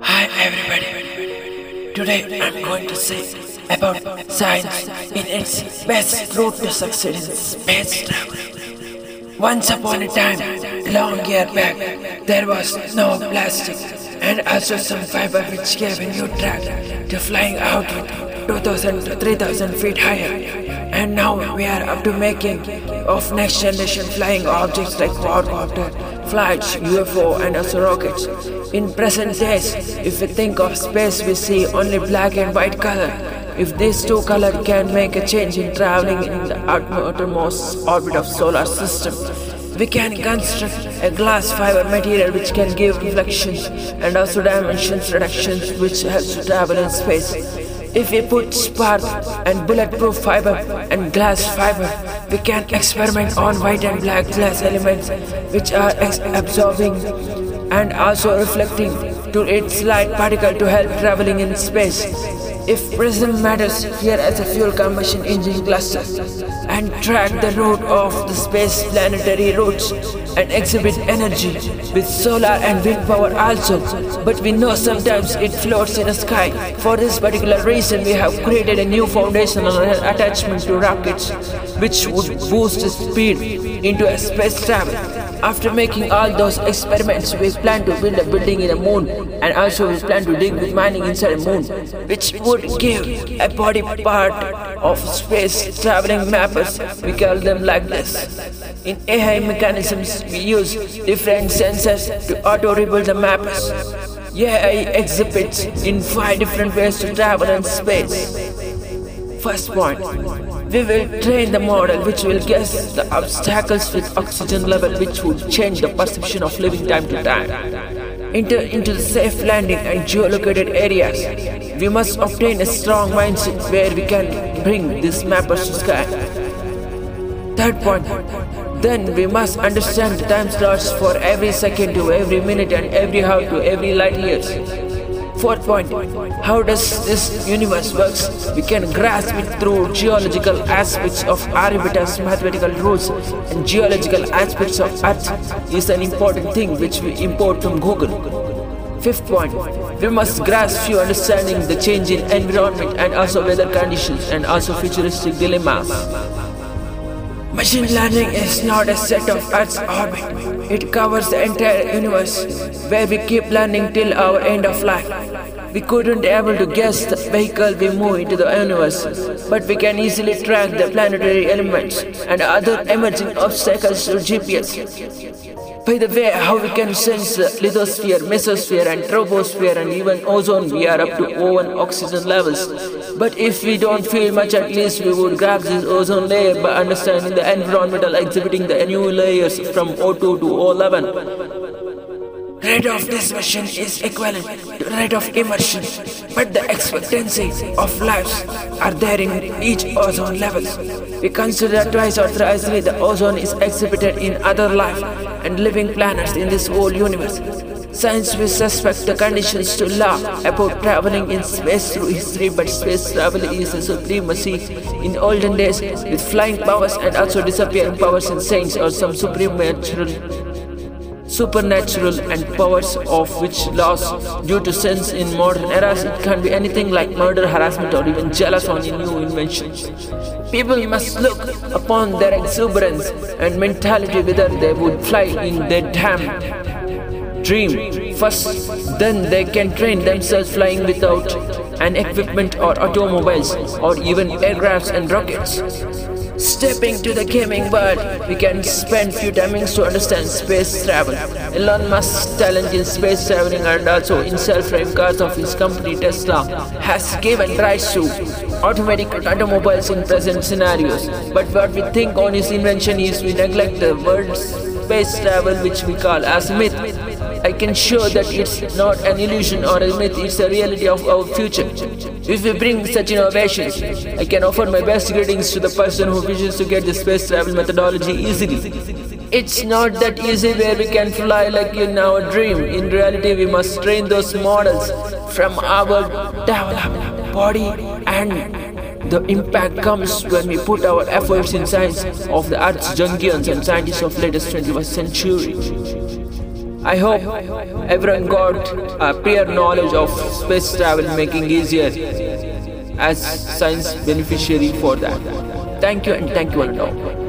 Hi everybody. Today I'm going to say about science in its best route to succeed in space travel. Once upon a time, long year back, there was no plastic and also some fiber which gave a new track to flying out with 2000 to 3000 feet higher. And now we are up to making of next generation flying objects like quadcopter, flights, UFO and also rockets. In present days, if we think of space we see only black and white color. If these two colors can make a change in traveling in the outermost orbit of solar system, we can construct a glass fiber material which can give reflections and also dimensions reductions which helps to travel in space. If we put spark and bulletproof fiber and glass fiber, we can experiment on white and black glass elements which are absorbing and also reflecting to its light particle to help traveling in space. If prism matters here as a fuel combustion engine cluster and track the route of the space planetary routes and exhibit energy with solar and wind power also. But we know sometimes it floats in the sky. For this particular reason, we have created a new foundational attachment to rockets which would boost speed into a space travel. After making all those experiments, we plan to build a building in the moon and also we plan to dig with mining inside the moon, which would give a body part of space traveling mappers. We call them like this. In AI mechanisms, we use different sensors to auto-rebuild the mappers. AI exhibits in five different ways to travel in space. First point, we will train the model which will guess the obstacles with oxygen level which would change the perception of living time to time. Enter into the safe landing and geolocated areas. We must obtain a strong mindset where we can bring these mappers to sky. Third point, then we must understand the time slots for every second to every minute and every hour to every light years. Fourth point, how does this universe works? We can grasp it through geological aspects of Aryabhata's mathematical rules and geological aspects of Earth is an important thing which we import from Google. Fifth point, we must grasp few understanding the change in environment and also weather conditions and also futuristic dilemmas. Machine learning is not a set of Earth's orbit. It covers the entire universe, where we keep learning till our end of life. We couldn't able to guess the vehicle we move into the universe, but we can easily track the planetary elements and other emerging obstacles through GPS. By the way, how we can sense lithosphere, mesosphere and troposphere and even ozone, we are up to O1 oxygen levels. But if we don't feel much, at least we would grab this ozone layer by understanding the environmental exhibiting the new layers from O2 to O11. Rate of dispersion is equivalent to rate of immersion, but the expectancy of lives are there in each ozone levels. We consider twice or thrice the ozone is exhibited in other life and living planets in this whole universe. Science will suspect the conditions to law about traveling in space through history, but space travel is a supremacy in olden days with flying powers and also disappearing powers in saints or some supernatural supernatural and powers of which lost due to sense in modern eras it can be anything like murder harassment or even jealous on new inventions people must look upon their exuberance and mentality whether they would fly in their damn dream first. Then they can train themselves flying without an equipment or automobiles or even aircrafts and rockets Stepping to the gaming world, we can spend few timings to understand space travel. Elon Musk's talent in space traveling and also in self-driving cars of his company Tesla has given rise to automatic automobiles in present scenarios. But what we think on his invention is we neglect the word space travel which we call as myth. I can show that it's not an illusion or a myth, it's a reality of our future. If we bring such innovations, I can offer my best greetings to the person who wishes to get the space travel methodology easily. It's not that easy where we can fly like in our dream. In reality, we must train those models from our body and the impact comes when we put our efforts in science of the arts Jungians and scientists of latest 21st century. I hope everyone got a prior knowledge of space travel making easier as science beneficiary for that. Thank you and thank you all.